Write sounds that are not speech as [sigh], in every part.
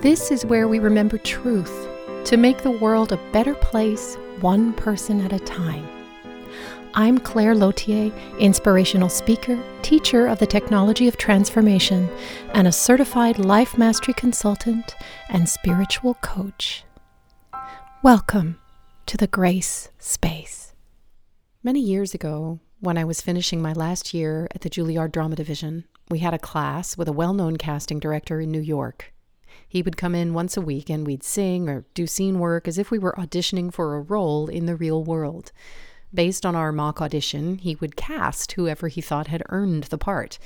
This is where we remember truth to make the world a better place, one person at a time. I'm Claire Lautier, inspirational speaker, teacher of the technology of transformation, and a certified life mastery consultant and spiritual coach. Welcome to the Grace Space. Many years ago, when I was finishing my last year at the Juilliard Drama Division, we had a class with a well known casting director in New York. He would come in once a week and we'd sing or do scene work as if we were auditioning for a role in the real world. Based on our mock audition, he would cast whoever he thought had earned the part.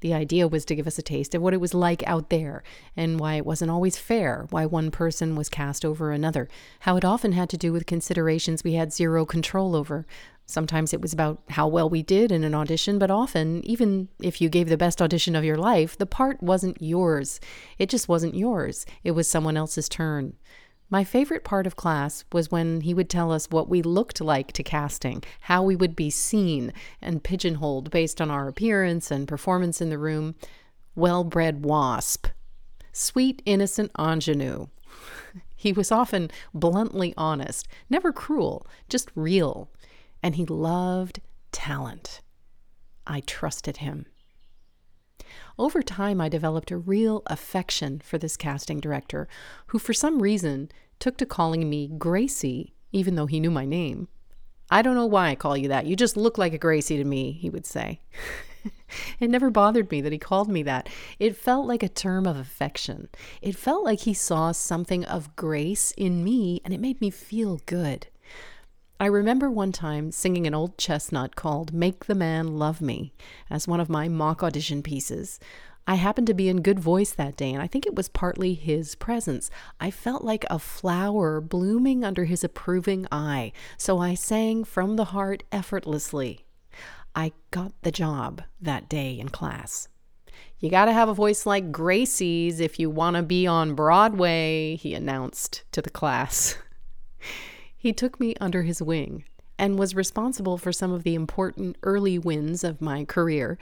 The idea was to give us a taste of what it was like out there and why it wasn't always fair, why one person was cast over another, how it often had to do with considerations we had zero control over. Sometimes it was about how well we did in an audition, but often, even if you gave the best audition of your life, the part wasn't yours. It just wasn't yours. It was someone else's turn. My favorite part of class was when he would tell us what we looked like to casting, how we would be seen and pigeonholed based on our appearance and performance in the room. Well bred wasp. Sweet, innocent ingenue. [laughs] he was often bluntly honest, never cruel, just real. And he loved talent. I trusted him. Over time, I developed a real affection for this casting director, who for some reason took to calling me Gracie, even though he knew my name. I don't know why I call you that. You just look like a Gracie to me, he would say. [laughs] it never bothered me that he called me that. It felt like a term of affection. It felt like he saw something of grace in me, and it made me feel good. I remember one time singing an old chestnut called Make the Man Love Me as one of my mock audition pieces. I happened to be in good voice that day, and I think it was partly his presence. I felt like a flower blooming under his approving eye, so I sang from the heart effortlessly. I got the job that day in class. You got to have a voice like Gracie's if you want to be on Broadway, he announced to the class. [laughs] He took me under his wing and was responsible for some of the important early wins of my career.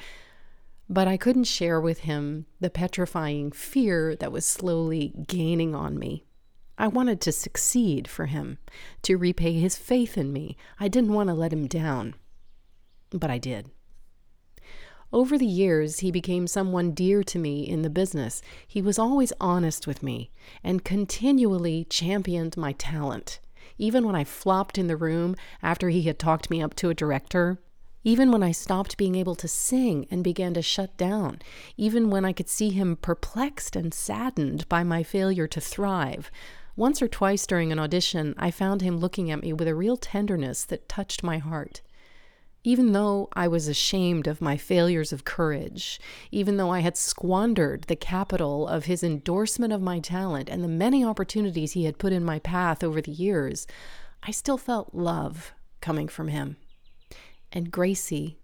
But I couldn't share with him the petrifying fear that was slowly gaining on me. I wanted to succeed for him, to repay his faith in me. I didn't want to let him down. But I did. Over the years, he became someone dear to me in the business. He was always honest with me and continually championed my talent even when I flopped in the room after he had talked me up to a director, even when I stopped being able to sing and began to shut down, even when I could see him perplexed and saddened by my failure to thrive. Once or twice during an audition, I found him looking at me with a real tenderness that touched my heart. Even though I was ashamed of my failures of courage, even though I had squandered the capital of his endorsement of my talent and the many opportunities he had put in my path over the years, I still felt love coming from him. And Gracie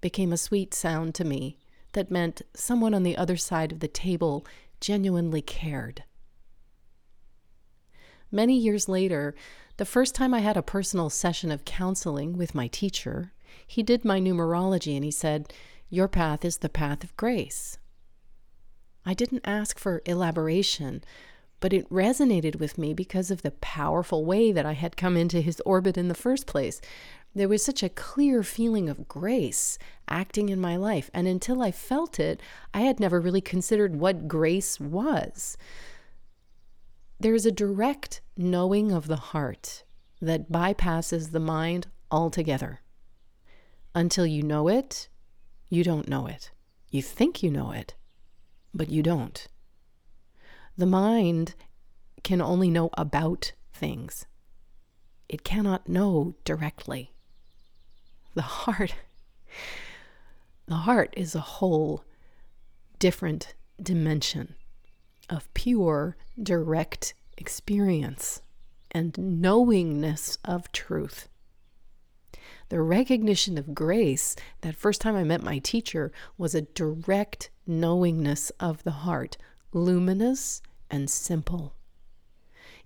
became a sweet sound to me that meant someone on the other side of the table genuinely cared. Many years later, the first time I had a personal session of counseling with my teacher, he did my numerology and he said, Your path is the path of grace. I didn't ask for elaboration, but it resonated with me because of the powerful way that I had come into his orbit in the first place. There was such a clear feeling of grace acting in my life, and until I felt it, I had never really considered what grace was. There is a direct knowing of the heart that bypasses the mind altogether. Until you know it, you don't know it. You think you know it, but you don't. The mind can only know about things, it cannot know directly. The heart, the heart is a whole different dimension. of pure, direct experience and knowingness of truth. The recognition of grace, that first time I met my teacher, was a direct knowingness of the heart, luminous and simple.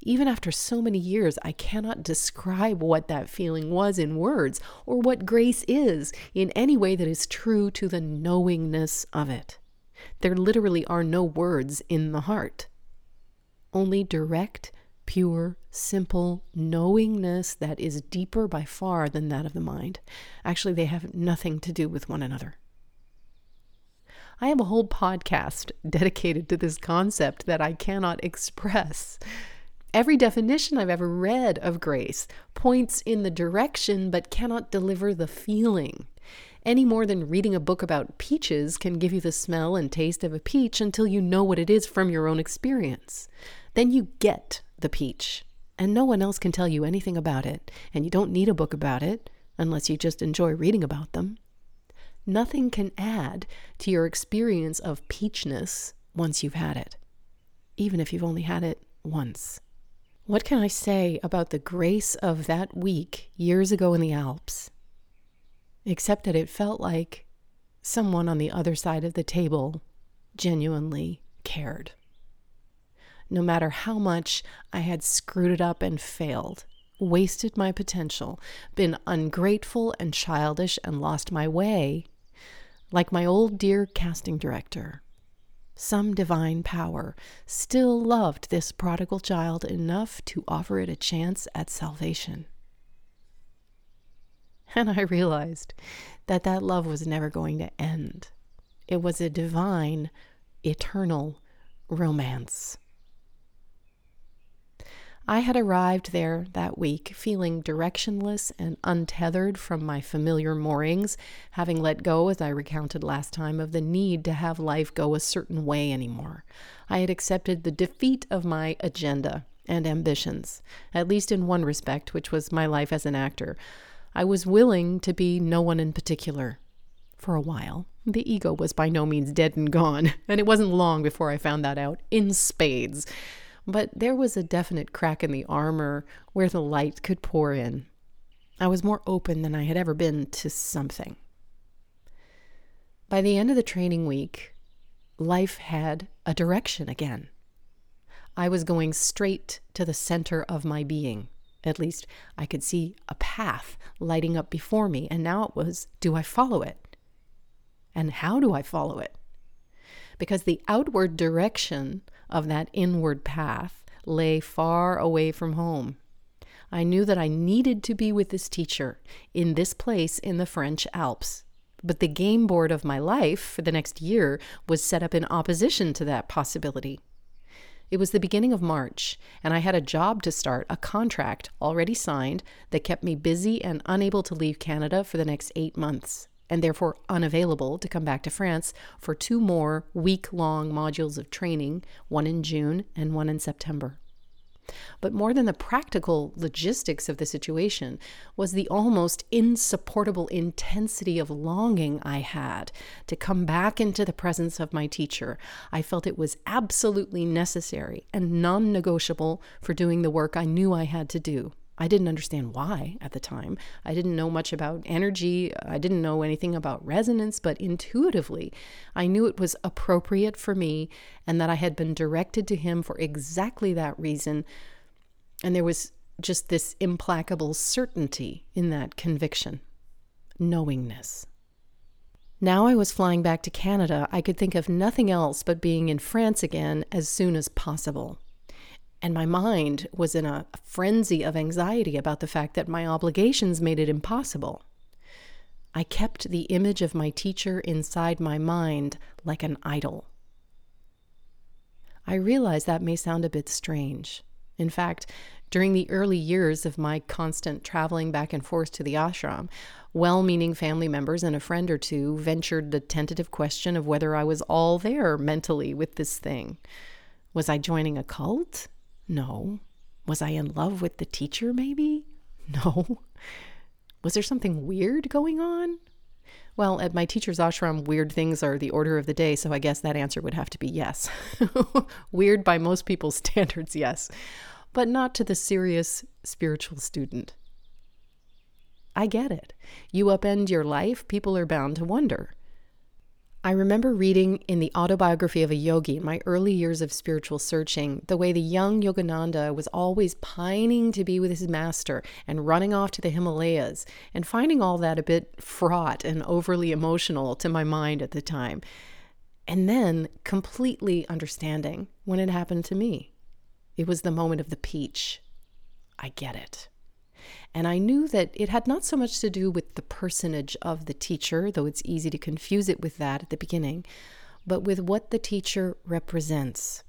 Even after so many years, I cannot describe what that feeling was in words or what grace is in any way that is true to the knowingness of it. There literally are no words in the heart, only direct, pure, simple knowingness that is deeper by far than that of the mind. Actually, they have nothing to do with one another. I have a whole podcast [laughs] dedicated to this concept that I cannot express. Every definition I've ever read of grace points in the direction but cannot deliver the feeling. Any more than reading a book about peaches can give you the smell and taste of a peach until you know what it is from your own experience. Then you get the peach, and no one else can tell you anything about it, and you don't need a book about it unless you just enjoy reading about them. Nothing can add to your experience of peachness once you've had it, even if you've only had it once. What can I say about the grace of that week years ago in the Alps? Except that it felt like someone on the other side of the table genuinely cared. No matter how much I had screwed it up and failed, wasted my potential, been ungrateful and childish and lost my way, like my old dear casting director, some divine power still loved this prodigal child enough to offer it a chance at salvation. [laughs] And I realized that that love was never going to end. It was a divine, eternal romance. I had arrived there that week feeling directionless and untethered from my familiar moorings, having let go, as I recounted last time, of the need to have life go a certain way anymore. I had accepted the defeat of my agenda and ambitions, at least in one respect, which was my life as an actor. I was willing to be no one in particular. For a while, the ego was by no means dead and gone, [laughs] and it wasn't long before I found that out in spades but there was a definite crack in the armor where the light could pour in. I was more open than I had ever been to something. By the end of the training week, life had a direction again. I was going straight to the center of my being. At least I could see a path lighting up before me, and now it was do I follow it? And how do I follow it? Because the outward direction of that inward path lay far away from home. I knew that I needed to be with this teacher in this place in the French Alps. But the game board of my life for the next year was set up in opposition to that possibility. It was the beginning of March, and I had a job to start, a contract already signed that kept me busy and unable to leave Canada for the next eight months and therefore unavailable to come back to France for two more week long modules of training, one in June and one in September. But more than the practical logistics of the situation was the almost insupportable intensity of longing I had to come back into the presence of my teacher. I felt it was absolutely necessary and non negotiable for doing the work I knew I had to do. I didn't understand why at the time. I didn't know much about energy. I didn't know anything about resonance, but intuitively, I knew it was appropriate for me and that I had been directed to him for exactly that reason. And there was just this implacable certainty in that conviction, knowingness. Now I was flying back to Canada, I could think of nothing else but being in France again as soon as possible and my mind was in a frenzy of anxiety about the fact that my obligations made it impossible. I kept the image of my teacher inside my mind like an idol. I realize that may sound a bit strange. In fact, during the early years of my constant traveling back and forth to the ashram, well meaning family members and a friend or two ventured the tentative question of whether I was all there mentally with this thing. Was I joining a cult? No. Was I in love with the teacher, maybe? [laughs] No. Was there something weird going on? Well, at my teacher's ashram, weird things are the order of the day, so I guess that answer would have to be yes. [laughs] weird by most people's [laughs] standards, yes, but not to the serious spiritual student. I get it. You upend your life, people are bound to wonder. I remember reading in the autobiography of a yogi my early years of spiritual searching the way the young Yogananda was always pining to be with his master and running off to the Himalayas, and finding all that a bit fraught and overly emotional to my mind at the time. And then completely understanding when it happened to me. It was the moment of the peach. I get it. And I knew that it had not so much to do with the personage of the teacher, though it's easy to confuse it with that at the beginning, but with what the teacher represents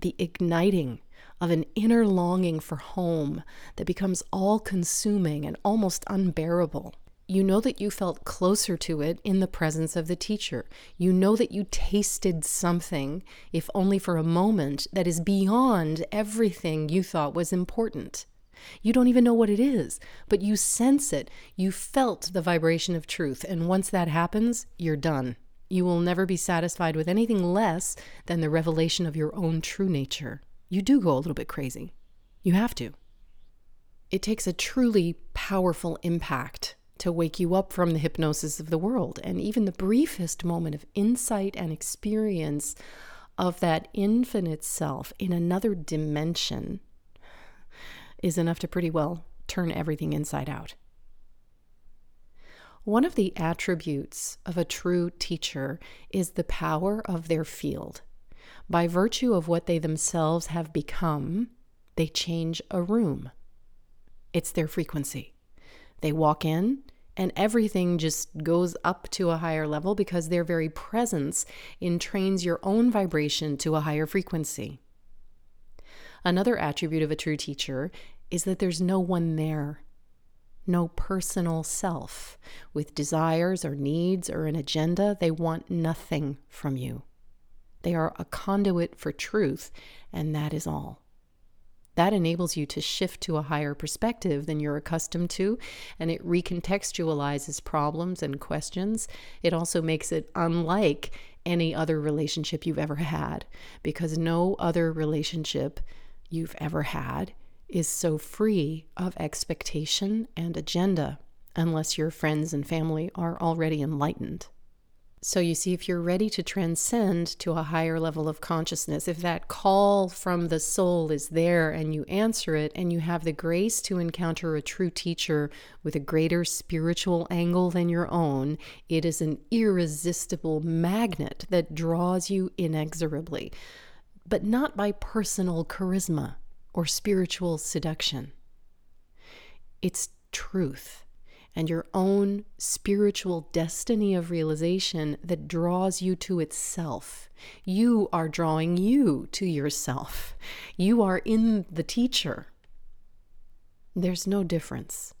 the igniting of an inner longing for home that becomes all consuming and almost unbearable. You know that you felt closer to it in the presence of the teacher. You know that you tasted something, if only for a moment, that is beyond everything you thought was important. You don't even know what it is, but you sense it. You felt the vibration of truth. And once that happens, you're done. You will never be satisfied with anything less than the revelation of your own true nature. You do go a little bit crazy. You have to. It takes a truly powerful impact to wake you up from the hypnosis of the world. And even the briefest moment of insight and experience of that infinite self in another dimension is enough to pretty well turn everything inside out. One of the attributes of a true teacher is the power of their field. By virtue of what they themselves have become, they change a room. It's their frequency. They walk in, and everything just goes up to a higher level because their very presence entrains your own vibration to a higher frequency. Another attribute of a true teacher is that there's no one there, no personal self with desires or needs or an agenda. They want nothing from you. They are a conduit for truth, and that is all. That enables you to shift to a higher perspective than you're accustomed to, and it recontextualizes problems and questions. It also makes it unlike any other relationship you've ever had, because no other relationship you've ever had is so free of expectation and agenda unless your friends and family are already enlightened. So, you see, if you're ready to transcend to a higher level of consciousness, if that call from the soul is there and you answer it, and you have the grace to encounter a true teacher with a greater spiritual angle than your own, it is an irresistible magnet that draws you inexorably, but not by personal charisma or spiritual seduction. It's truth and your own spiritual destiny of realization that draws you to itself. You are drawing you to yourself. You are in the teacher. There's no difference.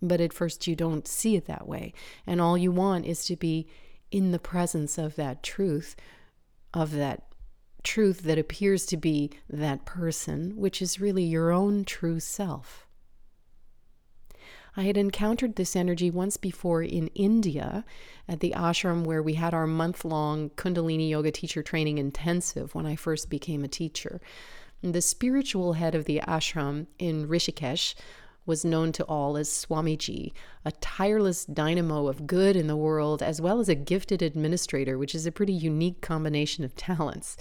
But at first, you don't see it that way. And all you want is to be in the presence of that truth, of that truth that appears to be that person, which is really your own true self. I had encountered this energy once before in India at the ashram where we had our month long Kundalini Yoga teacher training intensive when I first became a teacher. The spiritual head of the ashram in Rishikesh was known to all as Swamiji, a tireless dynamo of good in the world, as well as a gifted administrator, which is a pretty unique combination of talents.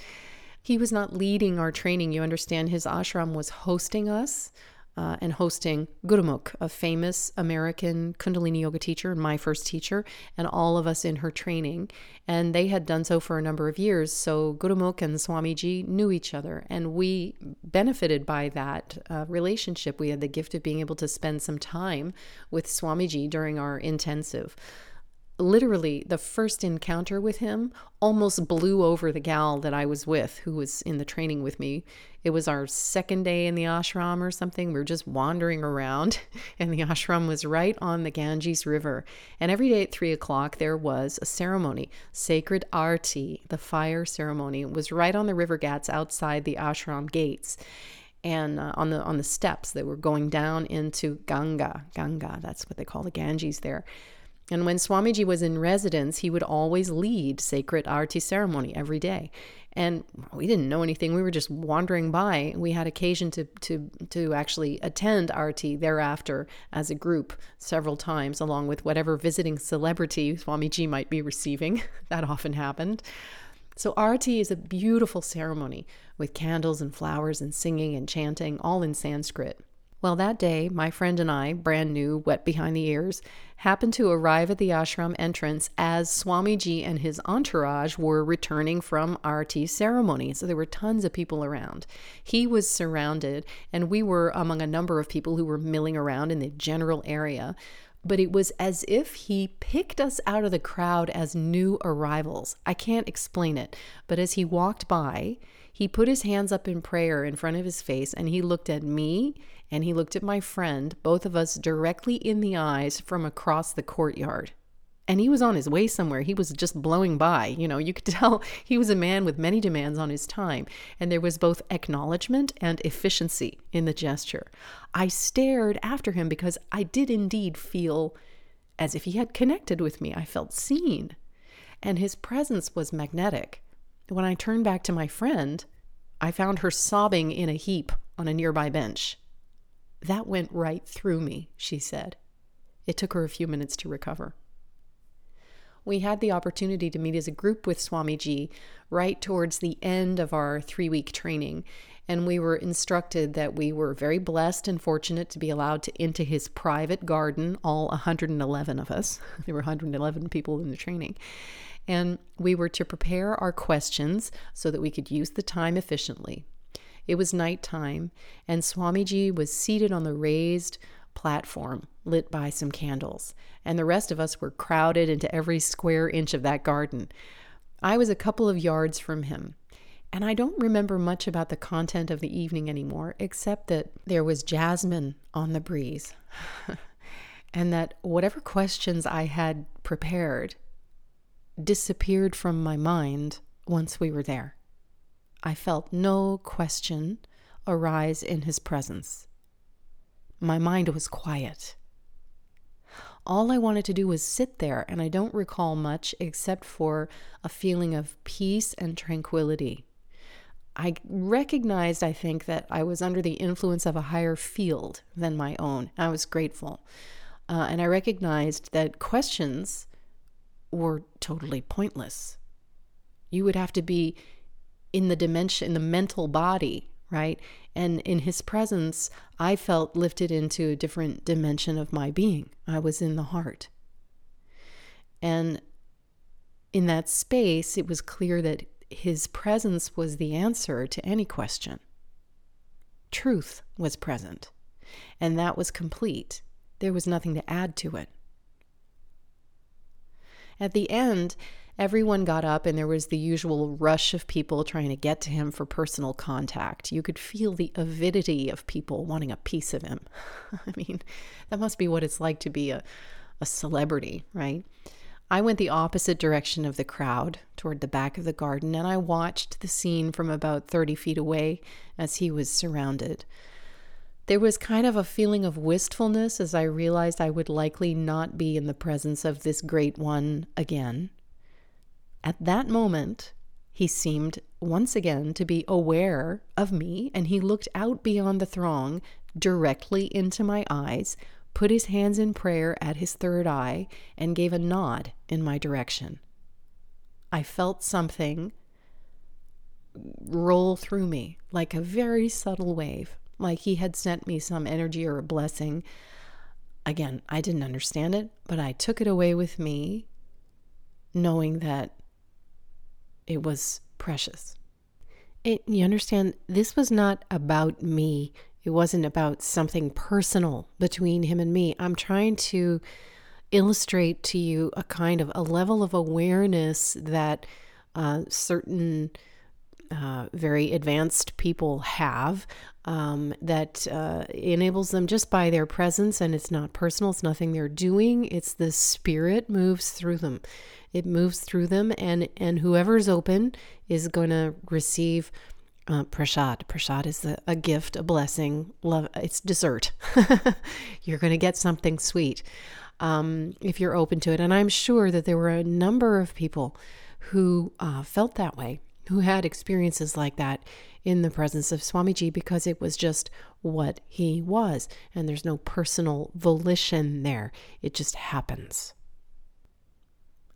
He was not leading our training. You understand, his ashram was hosting us. Uh, and hosting Gurumukh, a famous American Kundalini yoga teacher and my first teacher, and all of us in her training. And they had done so for a number of years. So Gurumukh and Swamiji knew each other, and we benefited by that uh, relationship. We had the gift of being able to spend some time with Swamiji during our intensive literally the first encounter with him almost blew over the gal that I was with who was in the training with me. It was our second day in the ashram or something. We were just wandering around, [laughs] and the ashram was right on the Ganges River. And every day at three o'clock, there was a ceremony, sacred arti, the fire ceremony. It was right on the river ghats outside the ashram gates and uh, on the on the steps that were going down into Ganga. Ganga, that's what they call the Ganges there. And when Swamiji was in residence, he would always lead sacred arti ceremony every day. And we didn't know anything. We were just wandering by. We had occasion to to to actually attend arti thereafter as a group several times, along with whatever visiting celebrity Swamiji might be receiving. [laughs] that often happened. So arti is a beautiful ceremony with candles and flowers and singing and chanting, all in Sanskrit. Well, that day, my friend and I, brand new, wet behind the ears, happened to arrive at the ashram entrance as Swamiji and his entourage were returning from arti ceremony. So there were tons of people around. He was surrounded, and we were among a number of people who were milling around in the general area. But it was as if he picked us out of the crowd as new arrivals. I can't explain it, but as he walked by, he put his hands up in prayer in front of his face and he looked at me and he looked at my friend, both of us directly in the eyes from across the courtyard. And he was on his way somewhere. He was just blowing by. You know, you could [laughs] tell he was a man with many demands on his time. And there was both acknowledgement and efficiency in the gesture. I stared after him because I did indeed feel as if he had connected with me. I felt seen. And his presence was magnetic. When I turned back to my friend, I found her sobbing in a heap on a nearby bench. That went right through me, she said. It took her a few minutes to recover. We had the opportunity to meet as a group with Swamiji right towards the end of our three week training, and we were instructed that we were very blessed and fortunate to be allowed to into his private garden, all 111 of us. [laughs] There were 111 people in the training. And we were to prepare our questions so that we could use the time efficiently. It was nighttime, and Swamiji was seated on the raised platform lit by some candles, and the rest of us were crowded into every square inch of that garden. I was a couple of yards from him, and I don't remember much about the content of the evening anymore, except that there was jasmine on the breeze, [laughs] and that whatever questions I had prepared disappeared from my mind once we were there. I felt no question arise in his presence. My mind was quiet. All I wanted to do was sit there, and I don't recall much except for a feeling of peace and tranquility. I recognized, I think, that I was under the influence of a higher field than my own. I was grateful. Uh, and I recognized that questions were totally pointless. You would have to be in the dimension, in the mental body, right? And in his presence, I felt lifted into a different dimension of my being. I was in the heart. And in that space, it was clear that his presence was the answer to any question. Truth was present, and that was complete. There was nothing to add to it. At the end, Everyone got up, and there was the usual rush of people trying to get to him for personal contact. You could feel the avidity of people wanting a piece of him. [laughs] I mean, that must be what it's like to be a, a celebrity, right? I went the opposite direction of the crowd toward the back of the garden, and I watched the scene from about 30 feet away as he was surrounded. There was kind of a feeling of wistfulness as I realized I would likely not be in the presence of this great one again. At that moment, he seemed once again to be aware of me, and he looked out beyond the throng directly into my eyes, put his hands in prayer at his third eye, and gave a nod in my direction. I felt something roll through me like a very subtle wave, like he had sent me some energy or a blessing. Again, I didn't understand it, but I took it away with me, knowing that it was precious. It, you understand, this was not about me. It wasn't about something personal between him and me. I'm trying to illustrate to you a kind of a level of awareness that uh, certain uh, very advanced people have um, that uh, enables them just by their presence, and it's not personal, it's nothing they're doing, it's the spirit moves through them. It moves through them, and, and whoever's open is going to receive uh. Prasad is a, a, gift, a blessing. Love. It's dessert. [laughs] You're going to get something sweet. um, if you're open to it. And I'm sure that there were a number of people who uh, felt that way, who had experiences like that in the presence of Swamiji because it was just what he was. And there's no personal volition there, it just happens.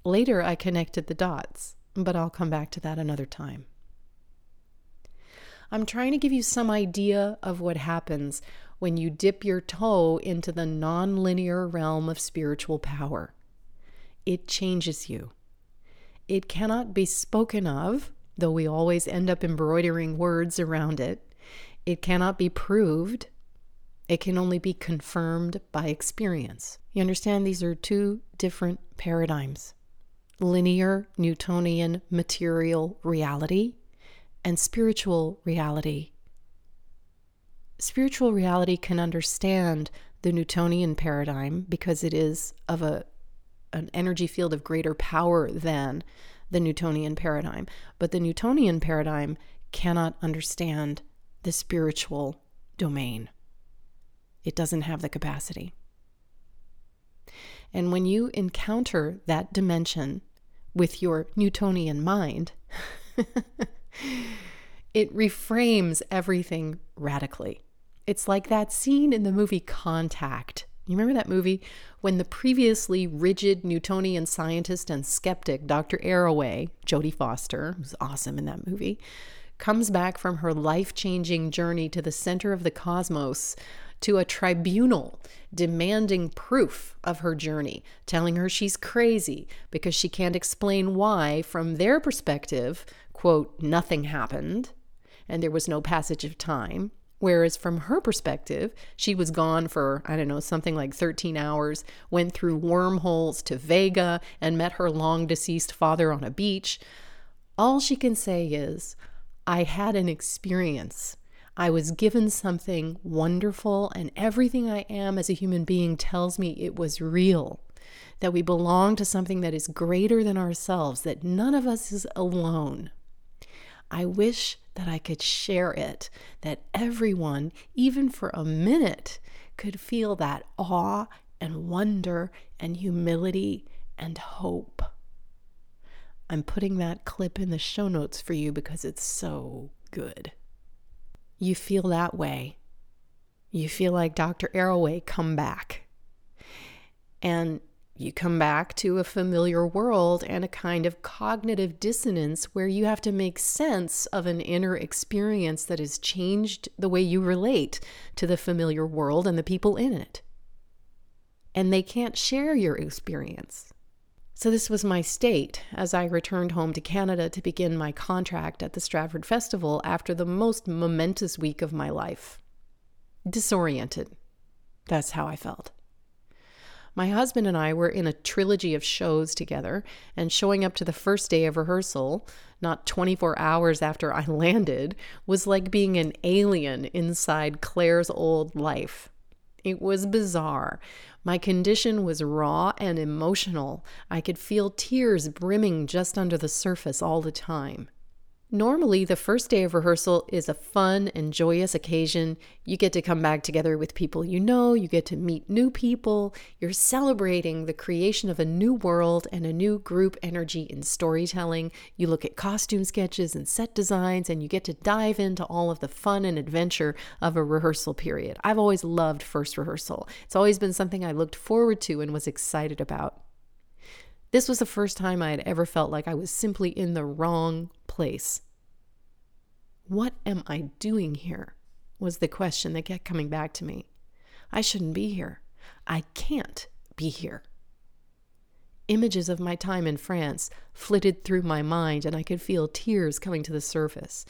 Later, I connected the dots, but I'll come back to that another time. I'm trying to give you some idea of what happens when you dip your toe into the nonlinear realm of spiritual power. It changes you. It cannot be spoken of, though we always end up embroidering words around it. It cannot be proved. It can only be confirmed by experience. You understand? These are two different paradigms linear Newtonian material reality and spiritual reality. Spiritual reality can understand the Newtonian paradigm because it is of a an energy field of greater power than the Newtonian paradigm. But the Newtonian paradigm cannot understand the spiritual domain. It doesn't have the capacity. And when you encounter that dimension with your Newtonian mind, [laughs] it reframes everything radically. It's like that scene in the movie Contact. You remember that movie when the previously rigid Newtonian scientist and skeptic Dr. Arroway, Jodie Foster, who's awesome in that movie, comes back from her life changing journey to the center of the cosmos to a tribunal demanding proof of her journey, telling her she's crazy because she can't explain why, from their perspective, quote, nothing happened and there was no passage of time. Whereas from her perspective, she was gone for, I don't know, something like 13 hours, went through wormholes to Vega and met her long deceased father on a beach. All she can say is, I had an experience I was given something wonderful, and everything I am as a human being tells me it was real. That we belong to something that is greater than ourselves, that none of us is alone. I wish that I could share it, that everyone, even for a minute, could feel that awe and wonder and humility and hope. I'm putting that clip in the show notes for you because it's so good you feel that way. You feel like Dr. Arroway come back. And you come back to a familiar world and a kind of cognitive dissonance where you have to make sense of an inner experience that has changed the way you relate to the familiar world and the people in it. And they can't share your experience. So, this was my state as I returned home to Canada to begin my contract at the Stratford Festival after the most momentous week of my life. Disoriented. That's how I felt. My husband and I were in a trilogy of shows together, and showing up to the first day of rehearsal, not 24 hours after I [laughs] landed, was like being an alien inside Claire's old life. It was bizarre. My condition was raw and emotional. I could feel tears brimming just under the surface all the time. Normally, the first day of rehearsal is a fun and joyous occasion. You get to come back together with people you know, you get to meet new people, you're celebrating the creation of a new world and a new group energy in storytelling. You look at costume sketches and set designs, and you get to dive into all of the fun and adventure of a rehearsal period. I've always loved first rehearsal, it's always been something I looked forward to and was excited about. This was the first time I had ever felt like I was simply in the wrong place. What am I doing here? was the question that kept coming back to me. I shouldn't be here. I can't be here. Images of my time in France flitted through my mind, and I could feel tears coming to the surface.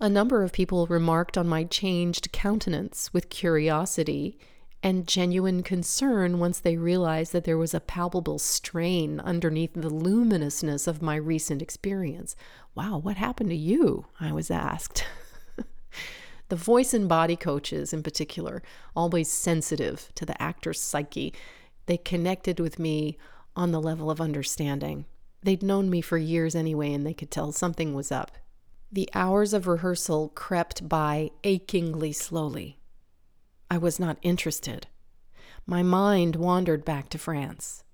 A number of people remarked on my changed countenance with curiosity and genuine concern once they realized that there was a palpable strain underneath the luminousness of my recent experience. Wow, what happened to you? I was asked. [laughs] the voice and body coaches, in particular, always sensitive to the actor's psyche, they connected with me on the level of understanding. They'd known me for years anyway, and they could tell something was up. The hours of rehearsal crept by achingly slowly. I was not interested. My mind wandered back to France.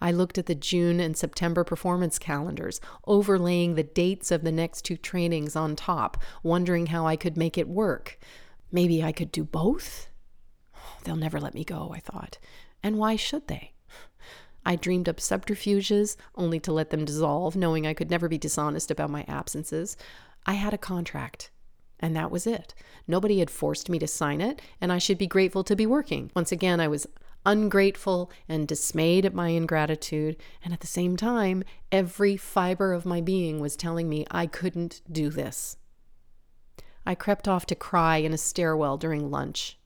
I looked at the June and September performance calendars, overlaying the dates of the next two trainings on top, wondering how I could make it work. Maybe I could do both? [sighs] They'll never let me go, I thought. And why should they? I dreamed up subterfuges only to let them dissolve, knowing I could never be dishonest about my absences. I had a contract, and that was it. Nobody had forced me to sign it, and I should be grateful to be working. Once again, I was ungrateful and dismayed at my ingratitude, and at the same time, every fiber of my being was telling me I couldn't do this. I crept off to cry in a stairwell during lunch.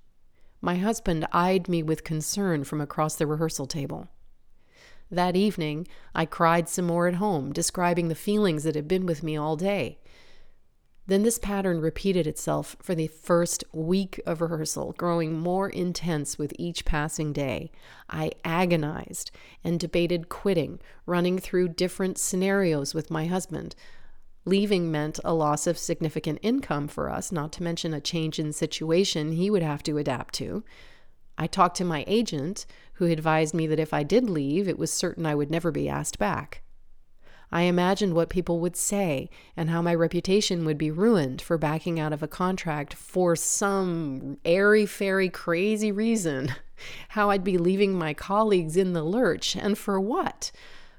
My husband eyed me with concern from across the rehearsal table. That evening, I cried some more at home, describing the feelings that had been with me all day. Then this pattern repeated itself for the first week of rehearsal, growing more intense with each passing day. I agonized and debated quitting, running through different scenarios with my husband. Leaving meant a loss of significant income for us, not to mention a change in situation he would have to adapt to. I talked to my agent, who advised me that if I did leave, it was certain I would never be asked back. I imagined what people would say and how my reputation would be ruined for backing out of a contract for some airy fairy crazy reason. [laughs] How I'd be leaving my colleagues in the lurch, and for what?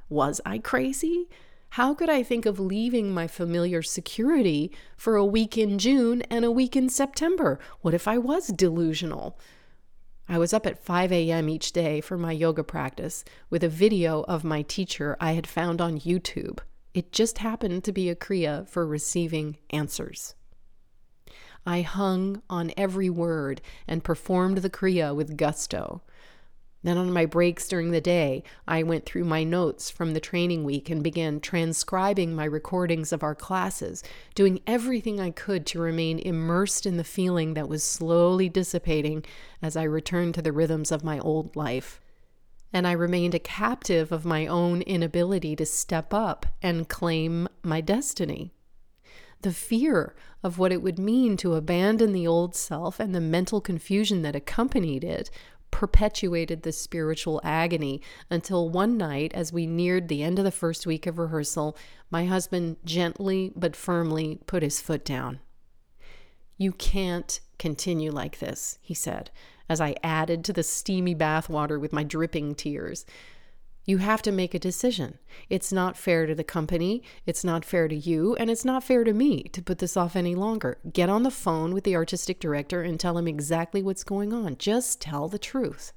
Was I crazy? How could I think of leaving my familiar security for a week in June and a week in September? What if I was delusional? I was up at 5 a.m. each day for my yoga practice with a video of my teacher I had found on YouTube. It just happened to be a Kriya for receiving answers. I hung on every word and performed the Kriya with gusto. Then, on my breaks during the day, I went through my notes from the training week and began transcribing my recordings of our classes, doing everything I could to remain immersed in the feeling that was slowly dissipating as I returned to the rhythms of my old life. And I remained a captive of my own inability to step up and claim my destiny. The fear of what it would mean to abandon the old self and the mental confusion that accompanied it perpetuated this spiritual agony until one night, as we neared the end of the first week of rehearsal, my husband gently but firmly put his foot down. You can't continue like this, he said, as I added to the steamy bathwater with my dripping tears. You have to make a decision. It's not fair to the company, it's not fair to you, and it's not fair to me to put this off any longer. Get on the phone with the artistic director and tell him exactly what's going on. Just tell the truth.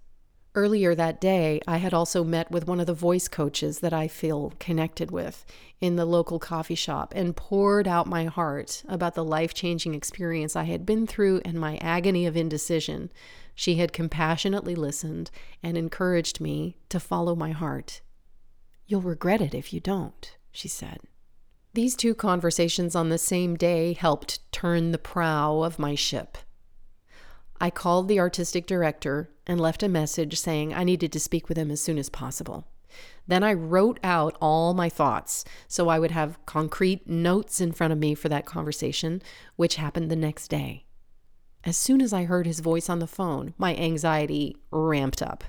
Earlier that day, I had also met with one of the voice coaches that I feel connected with in the local coffee shop and poured out my heart about the life changing experience I had been through and my agony of indecision. She had compassionately listened and encouraged me to follow my heart. You'll regret it if you don't, she said. These two conversations on the same day helped turn the prow of my ship. I called the artistic director and left a message saying I needed to speak with him as soon as possible. Then I wrote out all my thoughts so I would have concrete notes in front of me for that conversation, which happened the next day. As soon as I heard his voice on the phone, my anxiety ramped up.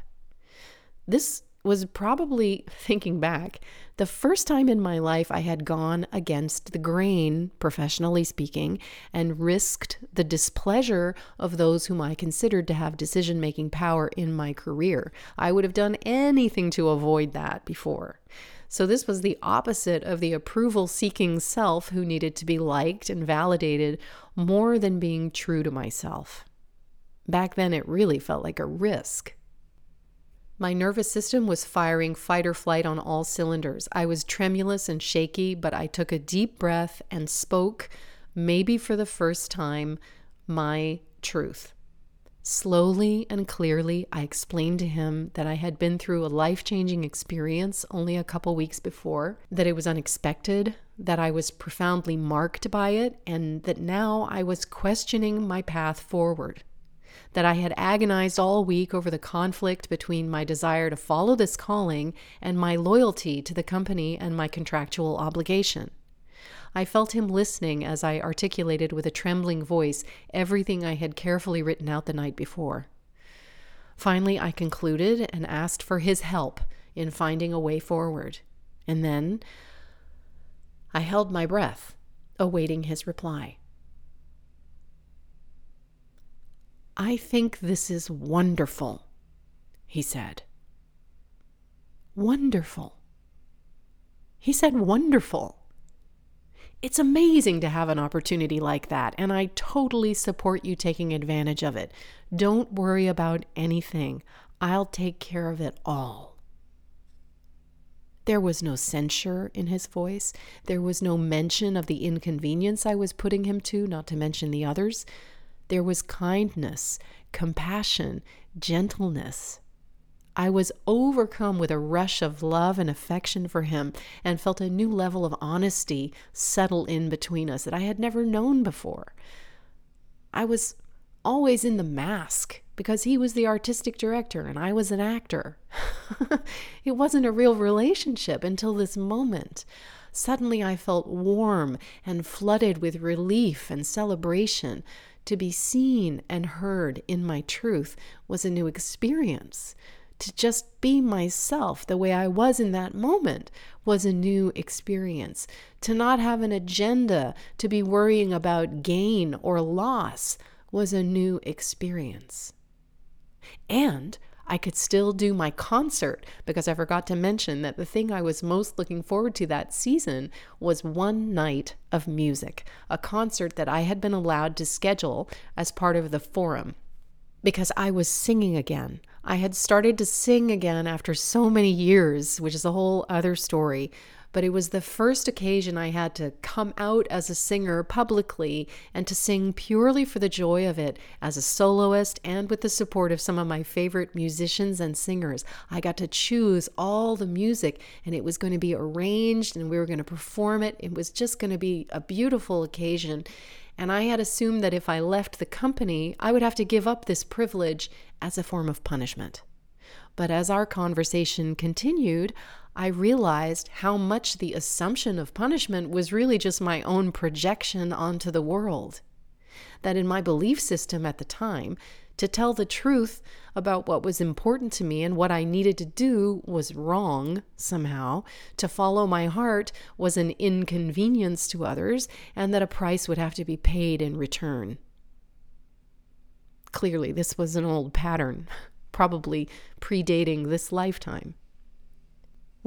This was probably, [laughs] thinking back, the first time in my life I had gone against the grain, professionally speaking, and risked the displeasure of those whom I considered to have decision making power in my career. I would have done anything to avoid that before. So, this was the opposite of the approval seeking self who needed to be liked and validated more than being true to myself. Back then, it really felt like a risk. My nervous system was firing fight or flight on all cylinders. I was tremulous and shaky, but I took a deep breath and spoke, maybe for the first time, my truth. Slowly and clearly, I explained to him that I had been through a life changing experience only a couple weeks before, that it was unexpected, that I was profoundly marked by it, and that now I was questioning my path forward that I had agonized all week over the conflict between my desire to follow this calling and my loyalty to the company and my contractual obligation. I felt him listening as I articulated with a trembling voice everything I had carefully written out the night before. Finally, I concluded and asked for his help in finding a way forward. And then I held my breath, awaiting his reply. I think this is wonderful, he said. Wonderful. He said wonderful. It's amazing to have an opportunity like that, and I totally support you taking advantage of it. Don't worry about anything. I'll take care of it all. There was no censure in his voice. There was no mention of the inconvenience I was putting him to, not to mention the others. There was kindness, compassion, gentleness. I was overcome with a rush of love and affection for him and felt a new level of honesty settle in between us that I had never known before. I was always in the mask because he was the artistic director and I was an actor. [laughs] it wasn't a real relationship until this moment. Suddenly I felt warm and flooded with relief and celebration. To be seen and heard in my truth was a new experience. To just be myself the way I was in that moment was a new experience. To not have an agenda, to be worrying about gain or loss was a new experience. And I could still do my concert because I forgot to mention that the thing I was most looking forward to that season was one night of music, a concert that I had been allowed to schedule as part of the forum because I was singing again. I had started to sing again after so many years, which is a whole other story but it was the first occasion I had to come out as a singer publicly and to sing purely for the joy of it as a soloist and with the support of some of my favorite musicians and singers. I got to choose all the music and it was going to be arranged and we were going to perform it. It was just going to be a beautiful occasion. And I had assumed that if I left the company, I would have to give up this privilege as a form of punishment. But as our conversation continued, I realized how much the assumption of punishment was really just my own projection onto the world. That in my belief system at the time, to tell the truth about what was important to me and what I needed to do was wrong somehow. To follow my heart was an inconvenience to others, and that a price would have to be paid in return. Clearly, this was an old pattern [laughs] probably predating this lifetime.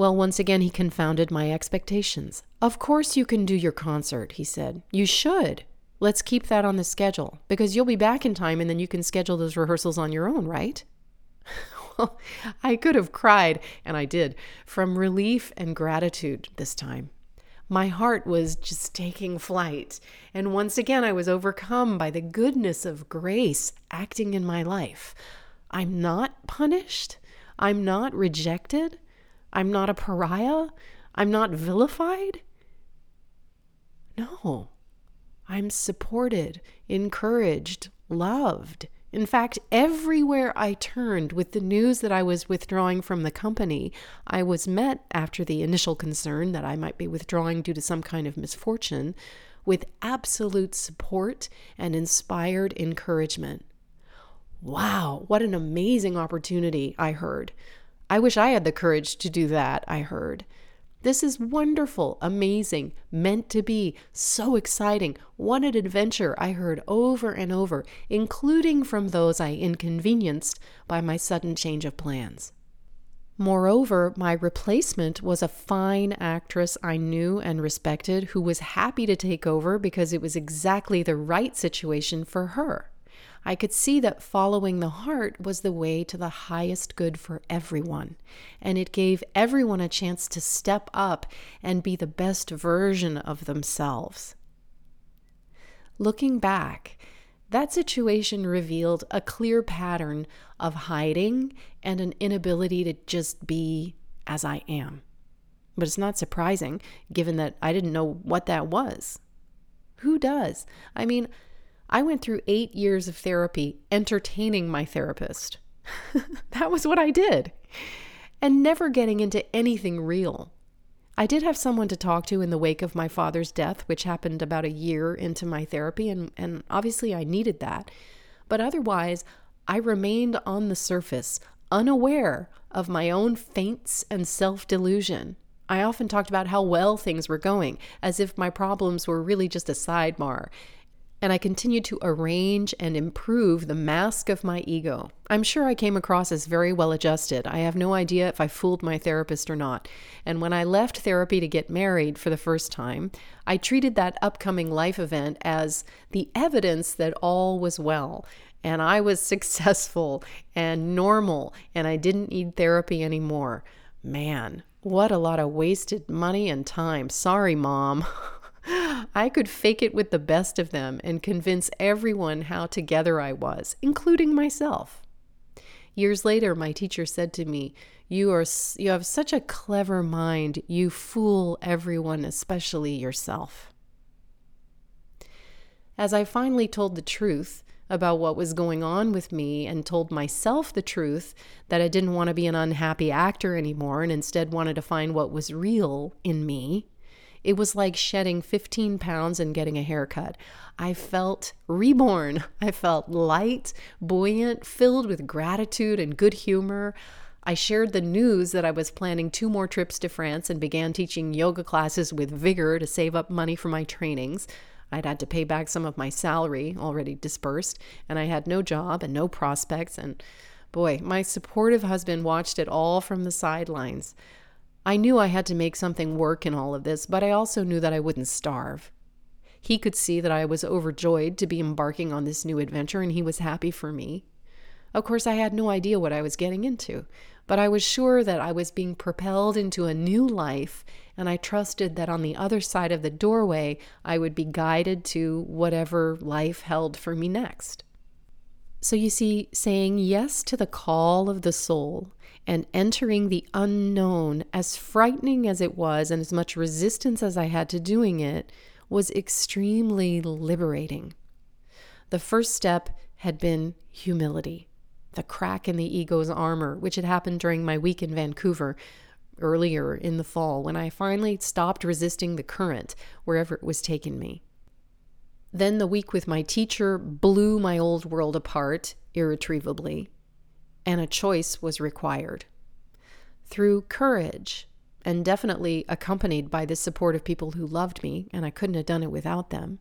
Well, once again, he confounded my expectations. Of course, you can do your concert, he said. You should. Let's keep that on the schedule because you'll be back in time and then you can schedule those rehearsals on your own, right? [laughs] well, I could have cried, and I did, from relief and gratitude this time. My heart was just taking flight, and once again I was overcome by the goodness of grace acting in my life. I'm not punished. I'm not rejected. I'm not a pariah. I'm not vilified. No, I'm supported, encouraged, loved. In fact, everywhere I turned with the news that I was withdrawing from the company, I was met, after the initial concern that I might be withdrawing due to some kind of misfortune, with absolute support and inspired encouragement. Wow, what an amazing opportunity, I heard. I wish I had the courage to do that, I heard. This is wonderful, amazing, meant to be, so exciting. What an adventure, I heard over and over, including from those I inconvenienced by my sudden change of plans. Moreover, my replacement was a fine actress I knew and respected who was happy to take over because it was exactly the right situation for her. I could see that following the heart was the way to the highest good for everyone, and it gave everyone a chance to step up and be the best version of themselves. Looking back, that situation revealed a clear pattern of hiding and an inability to just be as I am. But it's not surprising, given that I didn't know what that was. Who does? I mean, I went through eight years of therapy entertaining my therapist. [laughs] that was what I did. And never getting into anything real. I did have someone to talk to in the wake of my father's death, which happened about a year into my therapy, and, and obviously I needed that. But otherwise, I remained on the surface, unaware of my own feints and self delusion. I often talked about how well things were going, as if my problems were really just a sidebar. And I continued to arrange and improve the mask of my ego. I'm sure I came across as very well adjusted. I have no idea if I fooled my therapist or not. And when I left therapy to get married for the first time, I treated that upcoming life event as the evidence that all was well and I was [laughs] successful and normal and I didn't need therapy anymore. Man, what a lot of wasted money and time. Sorry, mom. [laughs] I could fake it with the best of them and convince everyone how together I was, including myself. Years later, my teacher said to me, "You are you have such a clever mind. You fool everyone, especially yourself." As I finally told the truth, about what was going on with me and told myself the truth that I didn't want to be an unhappy actor anymore and instead wanted to find what was real in me, it was like shedding 15 pounds and getting a haircut. I felt reborn. [laughs] I felt light, buoyant, filled with gratitude and good humor. I shared the news that I was planning two more trips to France and began teaching yoga classes with vigor to save up money for my trainings. I'd had to pay back some of my salary already dispersed, and I had no job and no prospects. And boy, my supportive husband watched it all from the sidelines. I knew I had to make something work in all of this, but I also knew that I wouldn't starve. He could see that I was overjoyed to be embarking on this new adventure, and he was happy for me. Of course, I had no idea what I was getting into, but I was sure that I was being propelled into a new life, and I trusted that on the other side of the doorway, I would be guided to whatever life held for me next. So you see, saying yes to the call of the soul and entering the unknown, as frightening as it was and as much resistance as I had to doing it, was extremely liberating. The first step had been humility the crack in the ego's armor, which had happened during my week in Vancouver earlier in the fall when I finally stopped resisting the current wherever it was taking me. Then the week with my teacher blew my old world apart irretrievably, and a choice was required. Through courage, and definitely accompanied by the support of people who loved me, and I couldn't have done it without them,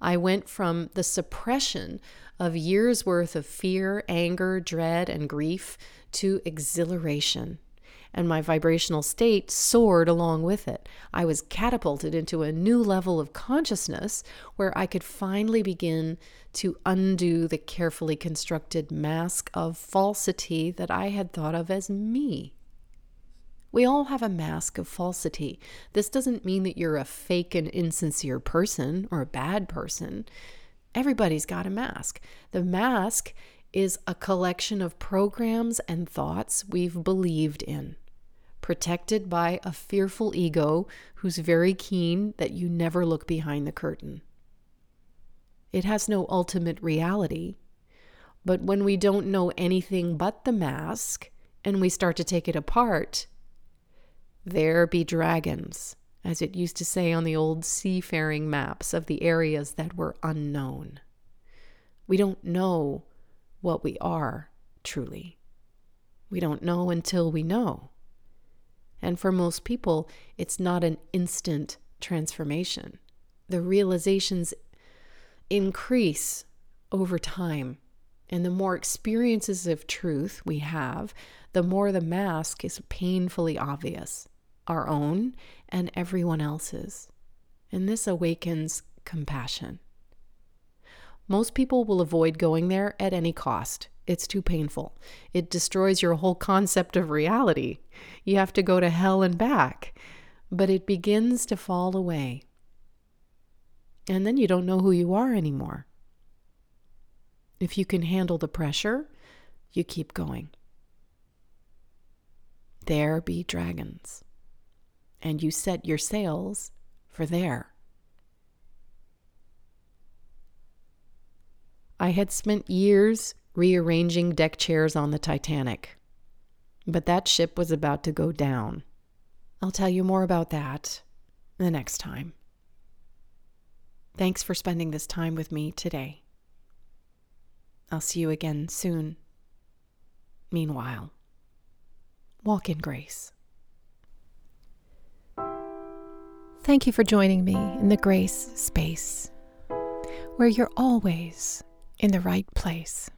I went from the suppression of years worth of fear, anger, dread, and grief to exhilaration. And my vibrational state soared along with it. I was catapulted into a new level of consciousness where I could finally begin to undo the carefully constructed mask of falsity that I had thought of as me. We all have a mask of falsity. This doesn't mean that you're a fake and insincere person or a bad person. Everybody's got a mask. The mask is a collection of programs and thoughts we've believed in, protected by a fearful ego who's very keen that you never look behind the curtain. It has no ultimate reality. But when we don't know anything but the mask and we start to take it apart, there be dragons, as it used to say on the old seafaring maps of the areas that were unknown. We don't know what we are truly. We don't know until we know. And for most people, it's not an instant transformation. The realizations increase over time. And the more experiences of truth we have, the more the mask is painfully obvious our own and everyone else's. And this awakens compassion. Most people will avoid going there at any cost. It's too painful. It destroys your whole concept of reality. You have to go to hell and back. But it begins to fall away. And then you don't know who you are anymore. If you can handle the pressure, you keep going. There be dragons and you set your sails for there. I had spent years rearranging deck chairs on the Titanic, but that ship was about to go down. I'll tell you more about that the next time. Thanks for spending this time with me today. I'll see you again soon. Meanwhile, walk in grace. Thank you for joining me in the grace space, where you're always in the right place.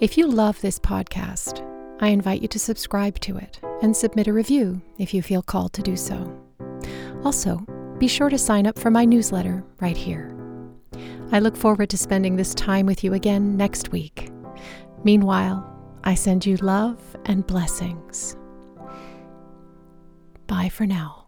If you love this podcast, I invite you to subscribe to it and submit a review if you feel called to do so. Also, be sure to sign up for my newsletter right here. I look forward to spending this time with you again next week. Meanwhile, I send you love and blessings. Bye for now.